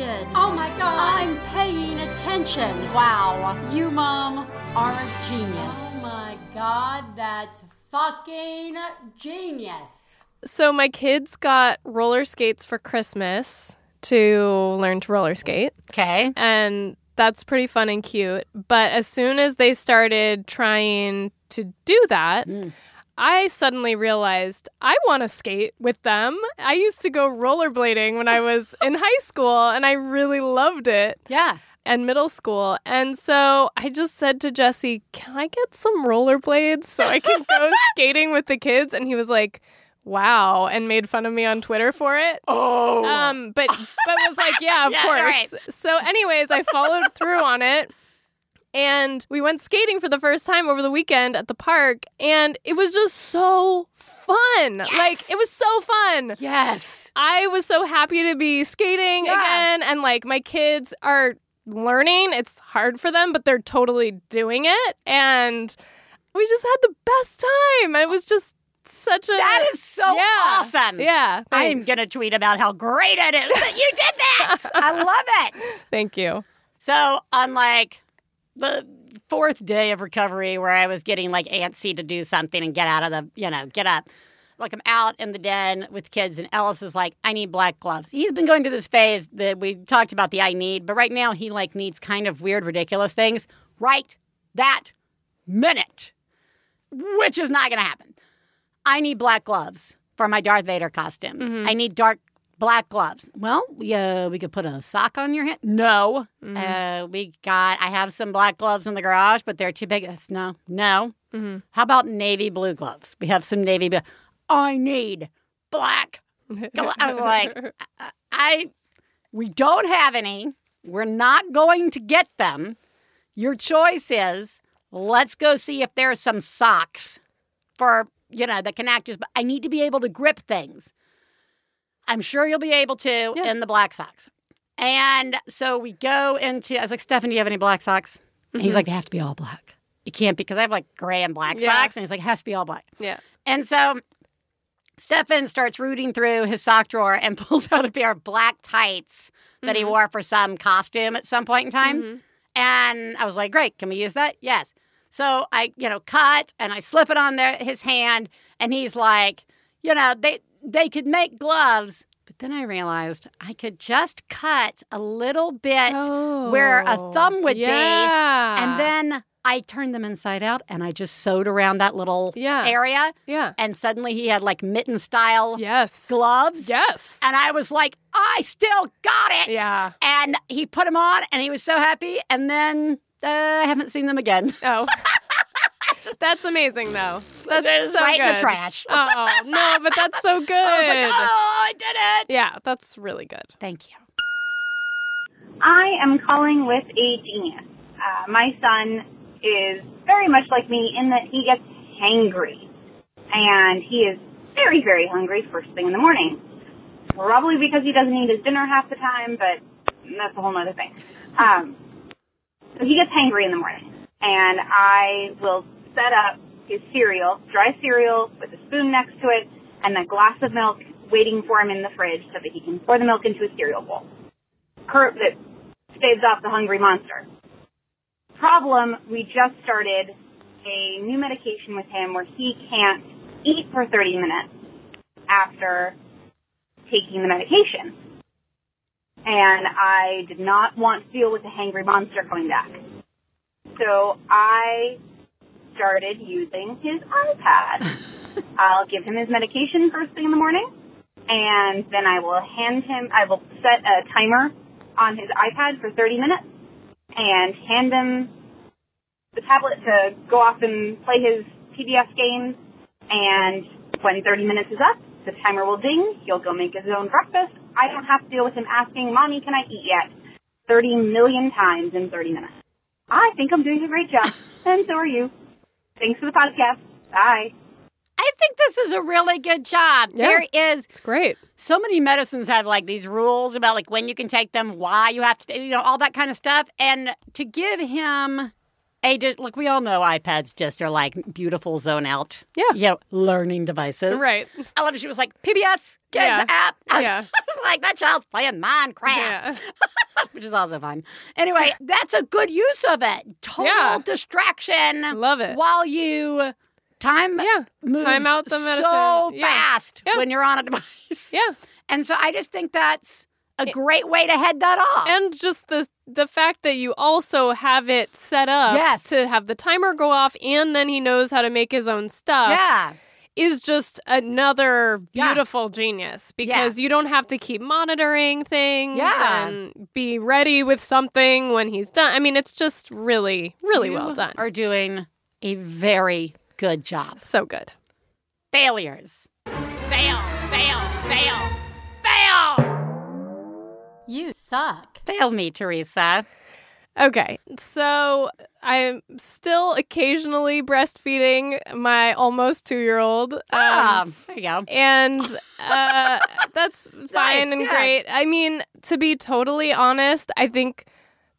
did. Oh my god. I'm paying attention. Wow. You, Mom, are a genius. Oh my god, that's fucking genius. So, my kids got roller skates for Christmas to learn to roller skate. Okay. and that's pretty fun and cute. But as soon as they started trying to do that, mm. I suddenly realized I want to skate with them. I used to go rollerblading when I [laughs] was in high school, and I really loved it. Yeah. And middle school. And so I just said to Jesse, Can I get some rollerblades so I can go [laughs] skating with the kids? And he was like, Wow, and made fun of me on Twitter for it. Oh. Um, but but was like, yeah, of [laughs] Yeah, course. right. So, anyways, I followed through on it. And we went skating for the first time over the weekend at the park, and it was just so fun. Like, it was so fun. yes. I was so happy to be skating Yeah. again, and like my kids are learning. It's hard for them, but they're totally doing it. And we just had the best time. It was just such a. That is so yeah. awesome. Yeah. I'm going to tweet about how great it is that you did that. [laughs] I love it. Thank you. So, unlike the fourth day of recovery where I was getting like antsy to do something and get out of the, you know, get up. Like I'm out in the den with kids, and Ellis is like, I need black gloves. He's been going through this phase that we talked about the I need, but right now he like needs kind of weird, ridiculous things right that minute, which is not going to happen. I need black gloves for my Darth Vader costume. Mm-hmm. I need dark black gloves. Well, yeah, we could put a sock on your hand. No, uh, we got. I have some black gloves in the garage, but they're too big. That's no, no. How about navy blue gloves? We have some navy blue. I need black. [laughs] I was like, I, I, we don't have any. We're not going to get them. Your choice is let's go see if there's some socks for you know that can act as. But I need to be able to grip things. I'm sure you'll be able to Yeah. in the black socks. And so we go into. I was like, Stefan, do you have any black socks? And he's mm-hmm. like, they have to be all black. You can't because I have like gray and black Yeah. socks, and he's like, it has to be all black. Yeah. And so Stefan starts rooting through his sock drawer and [laughs] pulls out a pair of black tights that he mm-hmm. wore for some costume at some point in time. Mm-hmm. And I was like, great, can we use that? Yes. So I, you know, cut and I slip it on there, his hand, and he's like, you know, they they could make gloves, but then I realized I could just cut a little bit where a thumb would Oh, yeah. be, and then I turned them inside out and I just sewed around that little Yeah. area, Yeah. and suddenly he had like mitten style Yes. gloves. Yes. And I was like, I still got it. Yeah. And he put them on and he was so happy. And then uh, I haven't seen them again. Oh. [laughs] that's amazing, though. That's It is so right in the trash. [laughs] Oh no, but that's so [laughs] good. I like, oh, I did it. Yeah, that's really good. Thank you. I am calling with a genius. Uh, my son is very much like me in that he gets hangry. And he is very, very hungry first thing in the morning. Probably because he doesn't eat his dinner half the time, but that's a whole other thing. Um, so he gets hangry in the morning. And I will set up his cereal, dry cereal with a spoon next to it, and a glass of milk waiting for him in the fridge so that he can pour the milk into a cereal bowl. Cur- that staves off the hungry monster. Problem, we just started a new medication with him where he can't eat for 30 minutes after taking the medication. And I did not want to deal with the hangry monster coming back. So I started using his iPad. [laughs] I'll give him his medication first thing in the morning, and then I will hand him, I will set a timer on his iPad for 30 minutes and hand him the tablet to go off and play his PBS games. And when 30 minutes is up, the timer will ding. He'll go make his own breakfast. I don't have to deal with him asking, Mommy, can I eat yet? 30 million times in 30 minutes. I think I'm doing a great job, and so are you. Thanks for the podcast. Bye. I think this is a really good job. Yeah. There is It's great. so many medicines have like these rules about like when you can take them, why you have to, you know, all that kind of stuff. And to give him a look, we all know iPads just are like beautiful zone out, Yeah. you know, learning devices. Right. I love. it. She was like PBS kids Yeah. app. I was, Yeah. [laughs] I was like that child's playing Minecraft, Yeah. [laughs] which is also fun. Anyway, [laughs] that's a good use of it. Total Yeah. distraction. Love it. While you time Yeah. moves Time out the medicine. so fast when you're on a device. Yeah. And so I just think that's a great way to head that off. And just the the fact that you also have it set up Yes. to have the timer go off and then he knows how to make his own stuff yeah. is just another Yeah. beautiful genius because you don't have to keep monitoring things Yeah. and be ready with something when he's done. I mean, it's just really, really You well done. Are doing a very good job. so good. Failures. Fail, fail, fail, fail. You suck. Fail me, Theresa. Okay, so I'm still occasionally breastfeeding my almost two year old. Um, Ah, there you go. and uh, [laughs] that's fine and yeah. great. I mean, to be totally honest, I think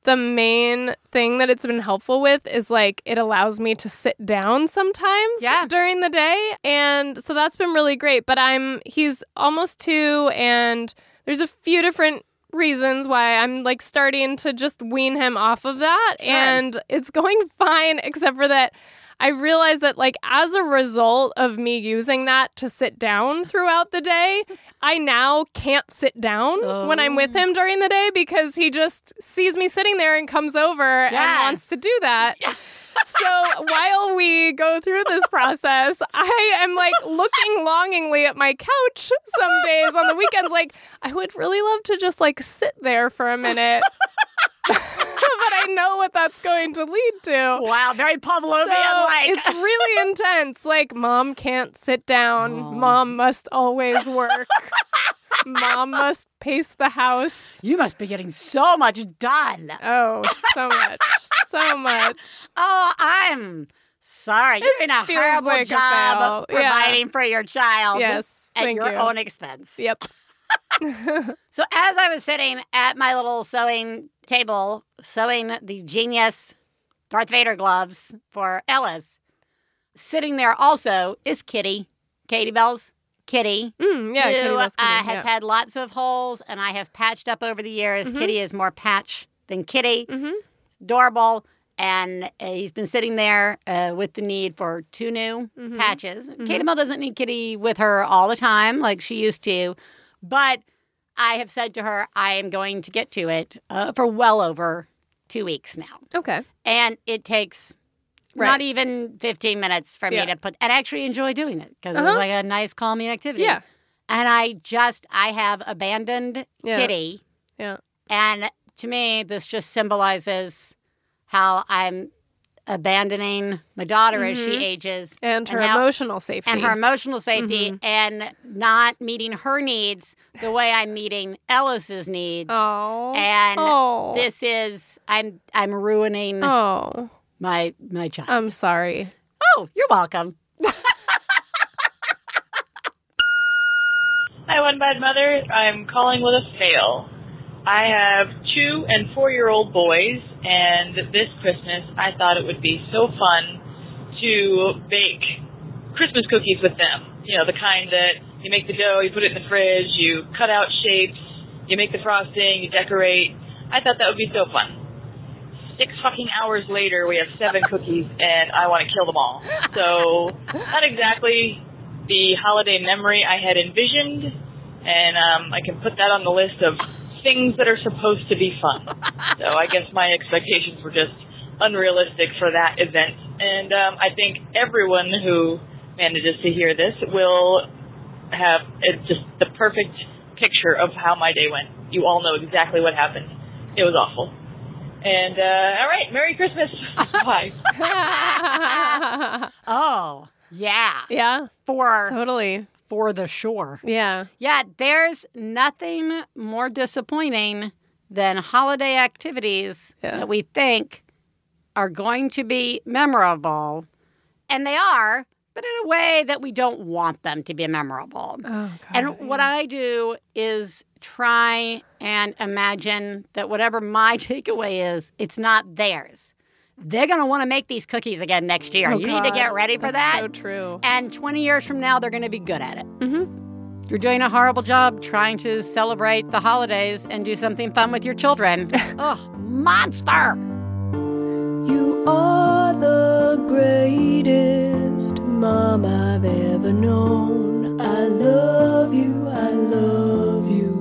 the main thing that it's been helpful with is like it allows me to sit down sometimes Yeah. during the day. And so that's been really great. But I'm, he's almost two, and there's a few different reasons why I'm like starting to just wean him off of that. And it's going [laughs] fine, except for that. I realized that, like, as a result of me using that to sit down throughout the day, I now can't sit down when I'm with oh. him during the day because he just sees me sitting there and comes over and wants to do that. [laughs] so while we go through this process, I am like looking longingly at my couch some days on the weekends, like, I would really love to just like sit there for a minute. [laughs] but I know what that's going to lead to. Wow, very Pavlovian So it's really intense. Like, mom can't sit down. Mom must always work. Mom must pace the house. you must be getting so much done. Oh, so much. So much. Oh, I'm sorry. You're doing a horrible like a job fail. Yeah. providing for your child Yes. at your you. own expense. Yep. [laughs] [laughs] So as I was sitting at my little sewing table, sewing the genius Darth Vader gloves for Ellis, sitting there also is Kitty, Katie Bell's Kitty. Mm, yeah. Kitty who loves uh, has yeah. had lots of holes, and I have patched up over the years. Kitty is more patch than Kitty. Mhm. Adorable. And uh, he's been sitting there uh, with the need for two new Mm-hmm. patches. Katie Bell doesn't need Kitty with her all the time like she used to, but I have said to her, I am going to get to it uh, for well over two weeks now. Okay. And it takes Right. not even 15 minutes for Yeah. me to put, and I actually enjoy doing it because Uh-huh. it's like a nice calming activity. Yeah. And I just, I have abandoned Yeah. Kitty. Yeah. And to me, this just symbolizes how I'm abandoning my daughter as she ages And her how- emotional safety. and her emotional safety and not meeting her needs the way I'm meeting Ellis's needs. Oh. And oh. this is I'm I'm ruining Oh. My my child. I'm sorry. oh, you're welcome. Hi, One Bad Mother. I'm calling with a fail. I have two and four year old boys, and this Christmas I thought it would be so fun to bake Christmas cookies with them. You know, the kind that you make the dough, you put it in the fridge, you cut out shapes, you make the frosting, you decorate. I thought that would be so fun. Six fucking hours later, we have seven cookies, and I want to kill them all. So, not exactly the holiday memory I had envisioned, and um, I can put that on the list of things that are supposed to be fun. so I guess my expectations were just unrealistic for that event, and um, I think everyone who manages to hear this will have just the perfect picture of how my day went. You all know exactly what happened. It was awful. And uh, all right, Merry Christmas. [laughs] Bye. [laughs] Oh, yeah. yeah. For Totally. for the shore. Yeah. Yeah, there's nothing more disappointing than holiday activities Yeah. that we think are going to be memorable, and they are, but in a way that we don't want them to be memorable. Oh, and what I do is try and imagine that whatever my [laughs] takeaway is, it's not theirs. They're going to want to make these cookies again next year. Oh, you need to get ready for that. So true. And 20 years from now, they're going to be good at it. Mm-hmm. You're doing a horrible job trying to celebrate the holidays and do something fun with your children. [laughs] Ugh, monster! You are the greatest mom I've ever known. I love you, I love you.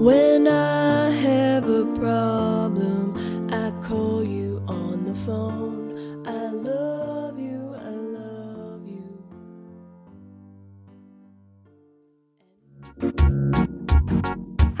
When I have a problem, I call you on the phone.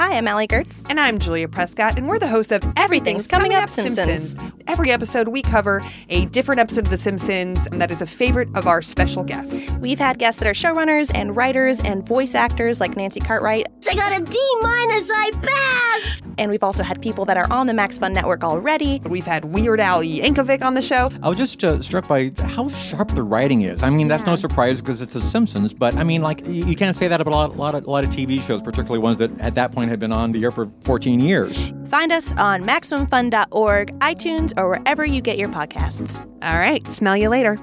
Hi, I'm Allie Goertz. And I'm Julia Prescott, and we're the hosts of Everything's Coming Up Simpsons. Every episode, we cover a different episode of The Simpsons that is a favorite of our special guests. We've had guests that are showrunners and writers and voice actors like Nancy Cartwright. I got a D minus, I passed! And we've also had people that are on the Max Fun Network already. We've had Weird Al Yankovic on the show. I was just uh, struck by how sharp the writing is. I mean, that's no surprise because it's The Simpsons, but I mean, like, you, you can't say that about a lot, lot, of, lot of TV shows, particularly ones that at that point had been on the air for 14 years. Find us on MaximumFun.org, iTunes, or wherever you get your podcasts. All right, smell you later.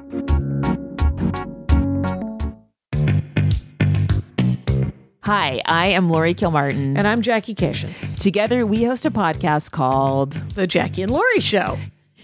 Hi, I am Laurie Kilmartin. And I'm Jackie Kashian. Together, we host a podcast called The Jackie and Laurie Show.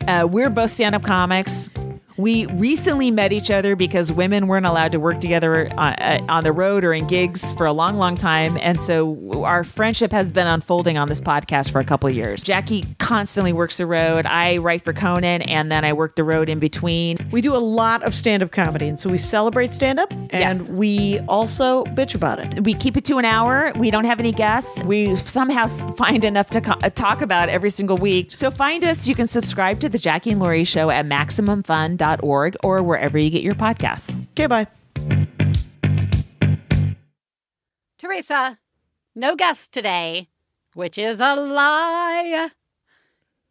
uh, We're Both Stand Up Comics. We recently met each other because women weren't allowed to work together uh, on the road or in gigs for a long, long time. And so our friendship has been unfolding on this podcast for a couple of years. Jackie constantly works the road. I write for Conan, and then I work the road in between. We do a lot of stand up comedy, and so we celebrate stand up and Yes. we also bitch about it. We keep it to an hour. We don't have any guests. We somehow find enough to co- uh, talk about every single week. So find us. You can subscribe to the Jackie and Laurie Show at MaximumFun.org or wherever you get your podcasts. Okay, bye. Theresa, no guest today, which is a lie.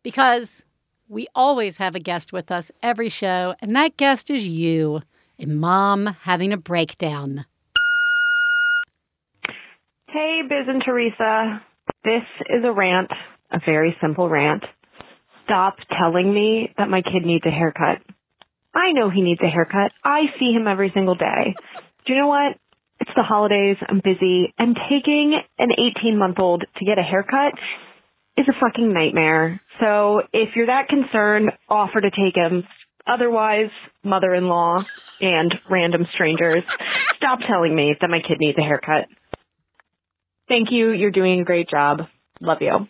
Because we always have a guest with us every show, and that guest is you, a mom having a breakdown. Hey, Biz and Theresa. This is a rant, a very simple rant. Stop telling me that my kid needs a haircut. I know he needs a haircut. I see him every single day. Do you know what? It's the holidays. I'm busy. And taking an 18 month old to get a haircut is a fucking nightmare. So if you're that concerned, offer to take him. Otherwise, mother-in-law and random strangers, stop telling me that my kid needs a haircut. Thank you. You're doing a great job. Love you.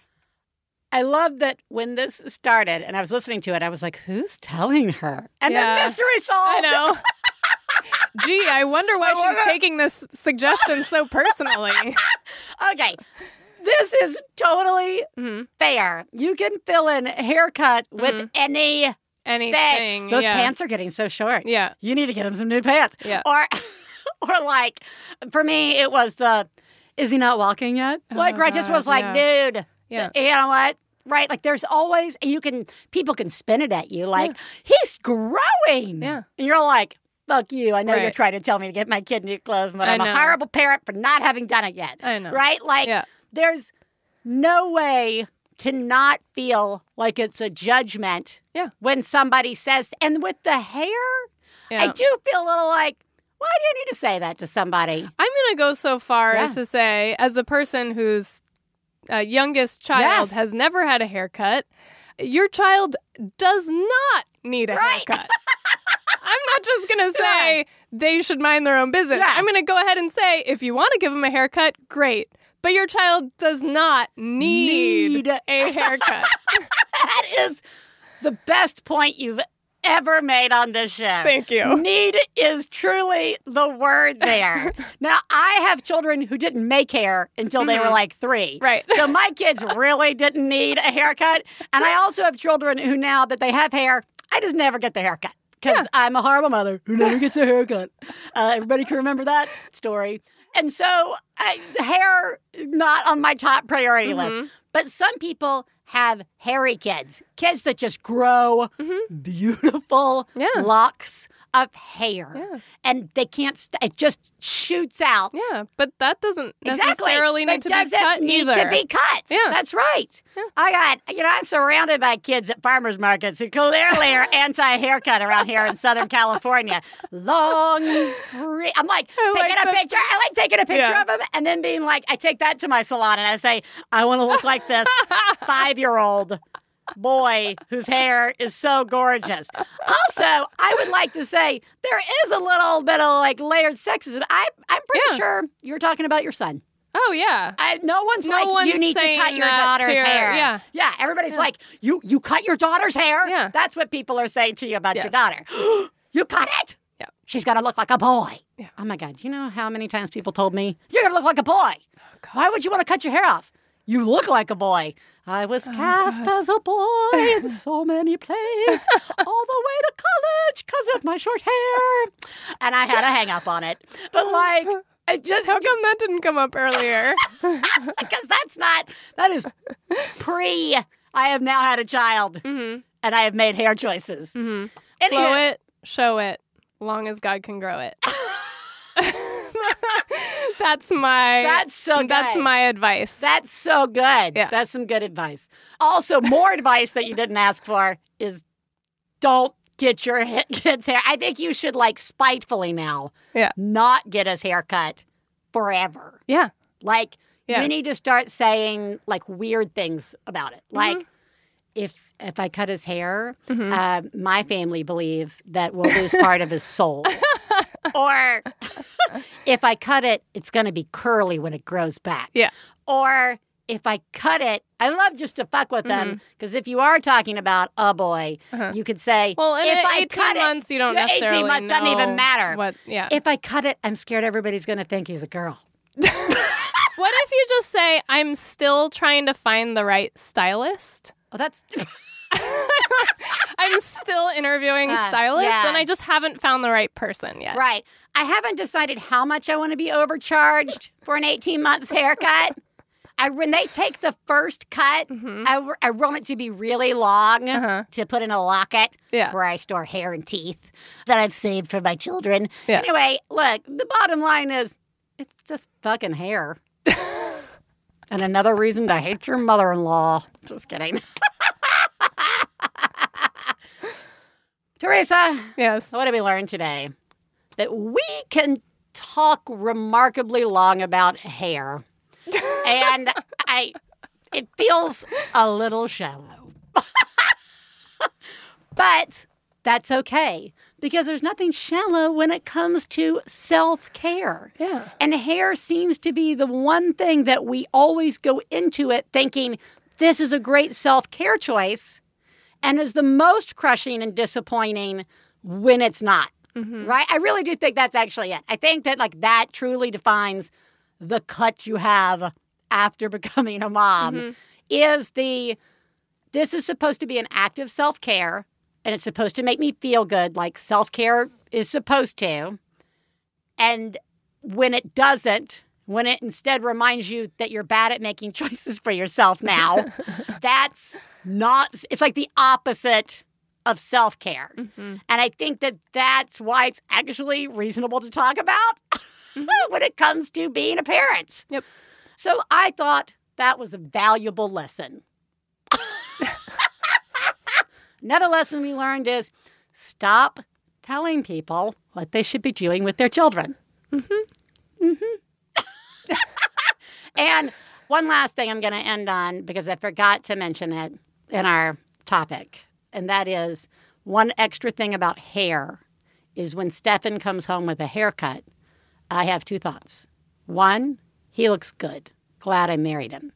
I love that when this started and I was listening to it, I was like, who's telling her? And Yeah. then mystery solved. I know. [laughs] Gee, I wonder why she's taking this suggestion so personally. [laughs] okay. This is totally mm-hmm. fair. You can fill in haircut with mm-hmm. any Anything. Those yeah. pants are getting so short. Yeah. You need to get him some new pants. Yeah. Or [laughs] or like for me it was the is he not walking yet? Oh like Oh, I just was like, yeah. dude. Yeah. You know what? Right? Like there's always and you can people can spin it at you like he's growing. Yeah. And you're like, fuck you. I know you're trying to tell me to get my kid new clothes and that I I'm a horrible parent for not having done it yet. I know. Right? Like Yeah. there's no way to not feel like it's a judgment Yeah. when somebody says and with the hair i do feel a little like why do you need to say that to somebody I'm going to go so far Yeah. as to say, as a person whose uh, youngest child Yes. has never had a haircut, your child does not need a Right. haircut. [laughs] I'm not just going to say they should mind their own business. Yeah. I'm going to go ahead and say if you want to give them a haircut, great. But your child does not need, Need. a [laughs] haircut. that is the best point you've ever made on this show Thank you. need is truly the word there [laughs] now i have children who didn't make hair until they were Mhm. like three Right. so my kids [laughs] really didn't need a haircut and i also have children who now that they have hair i just never get the haircut because i'm a horrible mother who never gets a haircut [laughs] uh, everybody can remember that story And so, I, hair not on my top priority Mm-hmm. list. But some people have hairy kids, kids that just grow Mm-hmm. beautiful locks of hair, and they can't. St- it just shoots out. Yeah, but that doesn't Exactly. necessarily But need to be doesn't cut need either. to be cut. Yeah. That's right. I got, you know, I'm surrounded by kids at farmers markets who clearly are [laughs] anti-haircut around here in Southern California. Long, free. I'm like taking a picture. I like taking a picture Yeah. of them and then being like, I take that to my salon and I say, I want to look like this [laughs] five-year-old boy whose hair is so gorgeous. Also, I would like to say there is a little bit of like layered sexism. I, I'm pretty sure you're talking about your son. Oh yeah. I, no one's No like one's you need to cut your daughter's your- hair. yeah. yeah. Everybody's like you. You cut your daughter's hair. Yeah, that's what people are saying to you about your daughter. [gasps] you cut it. Yeah, she's gonna look like a boy. Yeah. Oh my god. You know how many times people told me you're gonna look like a boy. Why would you want to cut your hair off? You look like a boy. I was cast as a boy in [laughs] so many plays, all the way to college because of my short hair. And I had a hang up on it. But like, I just. How come that didn't come up earlier? [laughs] Because that's not, that is pre. I have now had a child and I have made hair choices. Mm-hmm. Anywho- Flow it, show it, long as God can grow it. [laughs] that's my. That's so That's my advice. That's so good. Yeah. That's some good advice. Also, more [laughs] advice that you didn't ask for is don't get your [laughs] kid's hair. I think you should like spitefully now Yeah. not get his hair cut forever. Yeah. Like Yeah. you need to start saying like weird things about it. Like Mm-hmm. if if I cut his hair, uh, my family believes that we'll lose part of his soul. [laughs] [laughs] or if I cut it, it's going to be curly when it grows back. Yeah. Or if I cut it, I love just to fuck with them Mm-hmm. because if you are talking about a boy, you could say, Uh-huh. Well, if I 18 cut months, it, you don't necessarily 18 months doesn't even matter. what- yeah. If I cut it, I'm scared everybody's going to think he's a girl. [laughs] [laughs] What if you just say, I'm still trying to find the right stylist? Oh, that's. [laughs] I'm still interviewing Uh, stylists yeah. and I just haven't found the right person yet. Right. I haven't decided how much I want to be overcharged for an 18 month haircut. I, when they take the first cut, Mm-hmm. I, I want it to be really long to put in a locket Uh-huh. Yeah. where I store hair and teeth that I've saved for my children. Yeah. Anyway, look, the bottom line is it's just fucking hair. [laughs] and another reason to hate your mother in law. Just kidding. [laughs] Theresa. Yes. What did we learn today? That we can talk remarkably long about hair. [laughs] and I it feels a little shallow. [laughs] but that's okay because there's nothing shallow when it comes to self-care. Yeah. And hair seems to be the one thing that we always go into it thinking this is a great self-care choice and is the most crushing and disappointing when it's not. Mm-hmm. Right? I really do think that's actually it. I think that like that truly defines the cut you have after [laughs] becoming a mom mm-hmm. is the this is supposed to be an act of self-care and it's supposed to make me feel good like self-care is supposed to. And when it doesn't, when it instead reminds you that you're bad at making [laughs] choices for yourself now, [laughs] that's not, it's like the opposite of self care. And I think that that's why it's actually reasonable to talk about [laughs] when it comes to being a parent. Yep. So I thought that was a valuable lesson. Another lesson we learned is stop telling people what they should be doing with their children. Mm-hmm. Mm-hmm. And one last thing I'm going to end on because I forgot to mention it in our topic, and that is one extra thing about hair is when Stefan comes home with a haircut, I have two thoughts. One, he looks good. Glad I married him.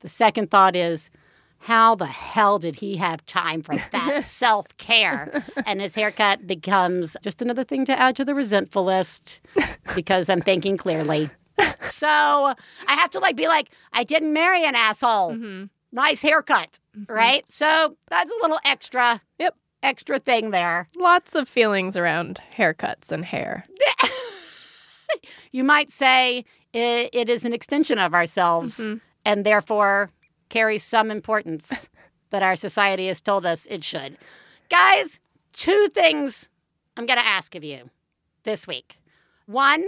The second thought is, how the hell did he have time for that [laughs] self care? And his haircut becomes just another thing to add to the resentful list because I'm thinking clearly. [laughs] So I have to like be like, I didn't marry an asshole. Nice haircut, right? So that's a little extra. Yep. Extra thing there. Lots of feelings around haircuts and hair. [laughs] You might say it, it is an extension of ourselves Mhm. and therefore carries some importance [laughs] that our society has told us it should. Guys, two things I'm going to ask of you this week. One,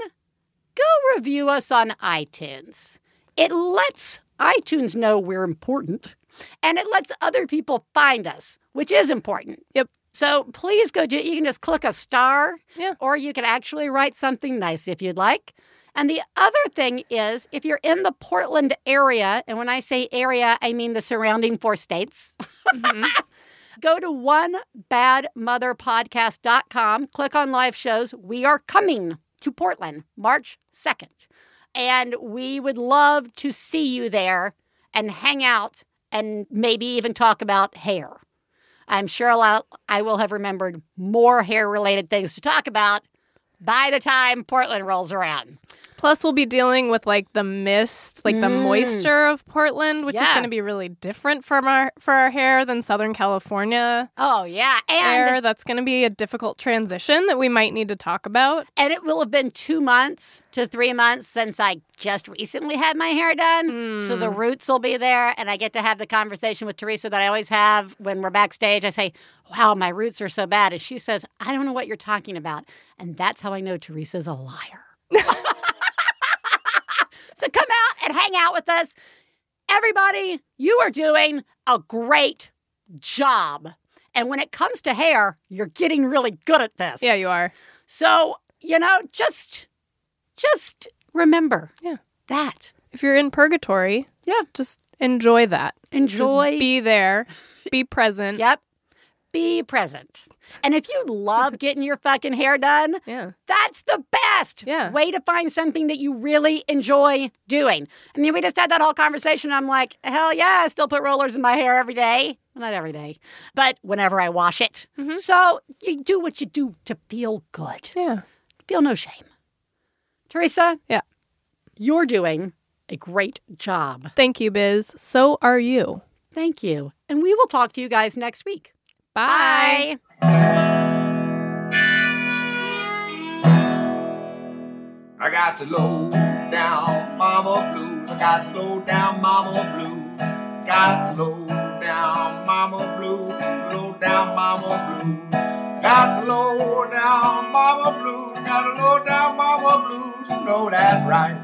go review us on iTunes. It lets iTunes know we're important and it lets other people find us, which is important. Yep. So please go do You can just click a star, Yeah. or you can actually write something nice if you'd like. And the other thing is, if you're in the Portland area, and when I say area, I mean the surrounding four states, mm-hmm. [laughs] go to onebadmotherpodcast.com, click on live shows. We are coming to Portland March 2nd. And we would love to see you there and hang out and maybe even talk about hair. I'm sure I'll, I will have remembered more hair related things to talk about by the time Portland rolls around. Plus, we'll be dealing with like the mist, like the Mm. moisture of Portland, which is going to be really different from our for our hair than Southern California Oh, yeah. And hair. That's going to be a difficult transition that we might need to talk about. And it will have been two months to three months since I just recently had my hair done. So the roots will be there. And I get to have the conversation with Theresa that I always have when we're backstage. I say, Wow, my roots are so bad. And she says, I don't know what you're talking about. And that's how I know Theresa's a liar. [laughs] so come out and hang out with us. Everybody, you are doing a great job. And when it comes to hair, you're getting really good at this. Yeah, you are. So, you know, just just remember Yeah. that. If you're in purgatory, Yeah. just enjoy that. Enjoy. Just be there. [laughs] Be present. Yep. Be present. And if you love getting your fucking hair done, [laughs] Yeah. that's the best Yeah. way to find something that you really enjoy doing. I mean, we just had that whole conversation. I'm like, hell yeah, I still put rollers in my hair every day. Not every day, but whenever I wash it. Mm-hmm. So you do what you do to feel good. Yeah. Feel no shame. Theresa, Yeah. you're doing a great job. Thank you, Biz. So are you. Thank you. And we will talk to you guys next week. Bye. I got to low down mama blues. I got to low down mama blues. Got to low down mama blues. Low down mama blues. Got to low down mama blues. Got to low down mama blues. You know that right.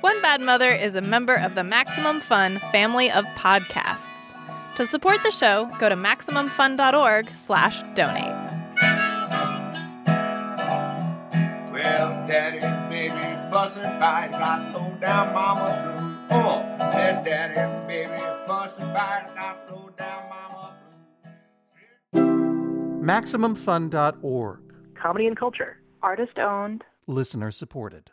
One Bad Mother is a member of the Maximum Fun family of podcasts. To support the show, go to MaximumFun.org slash donate. Well, daddy, baby, fuss and fight. Got low down mama blues. Oh, said daddy, baby, fuss and fight. Got low down mama MaximumFun.org. Comedy and culture. Artist owned. Listener supported.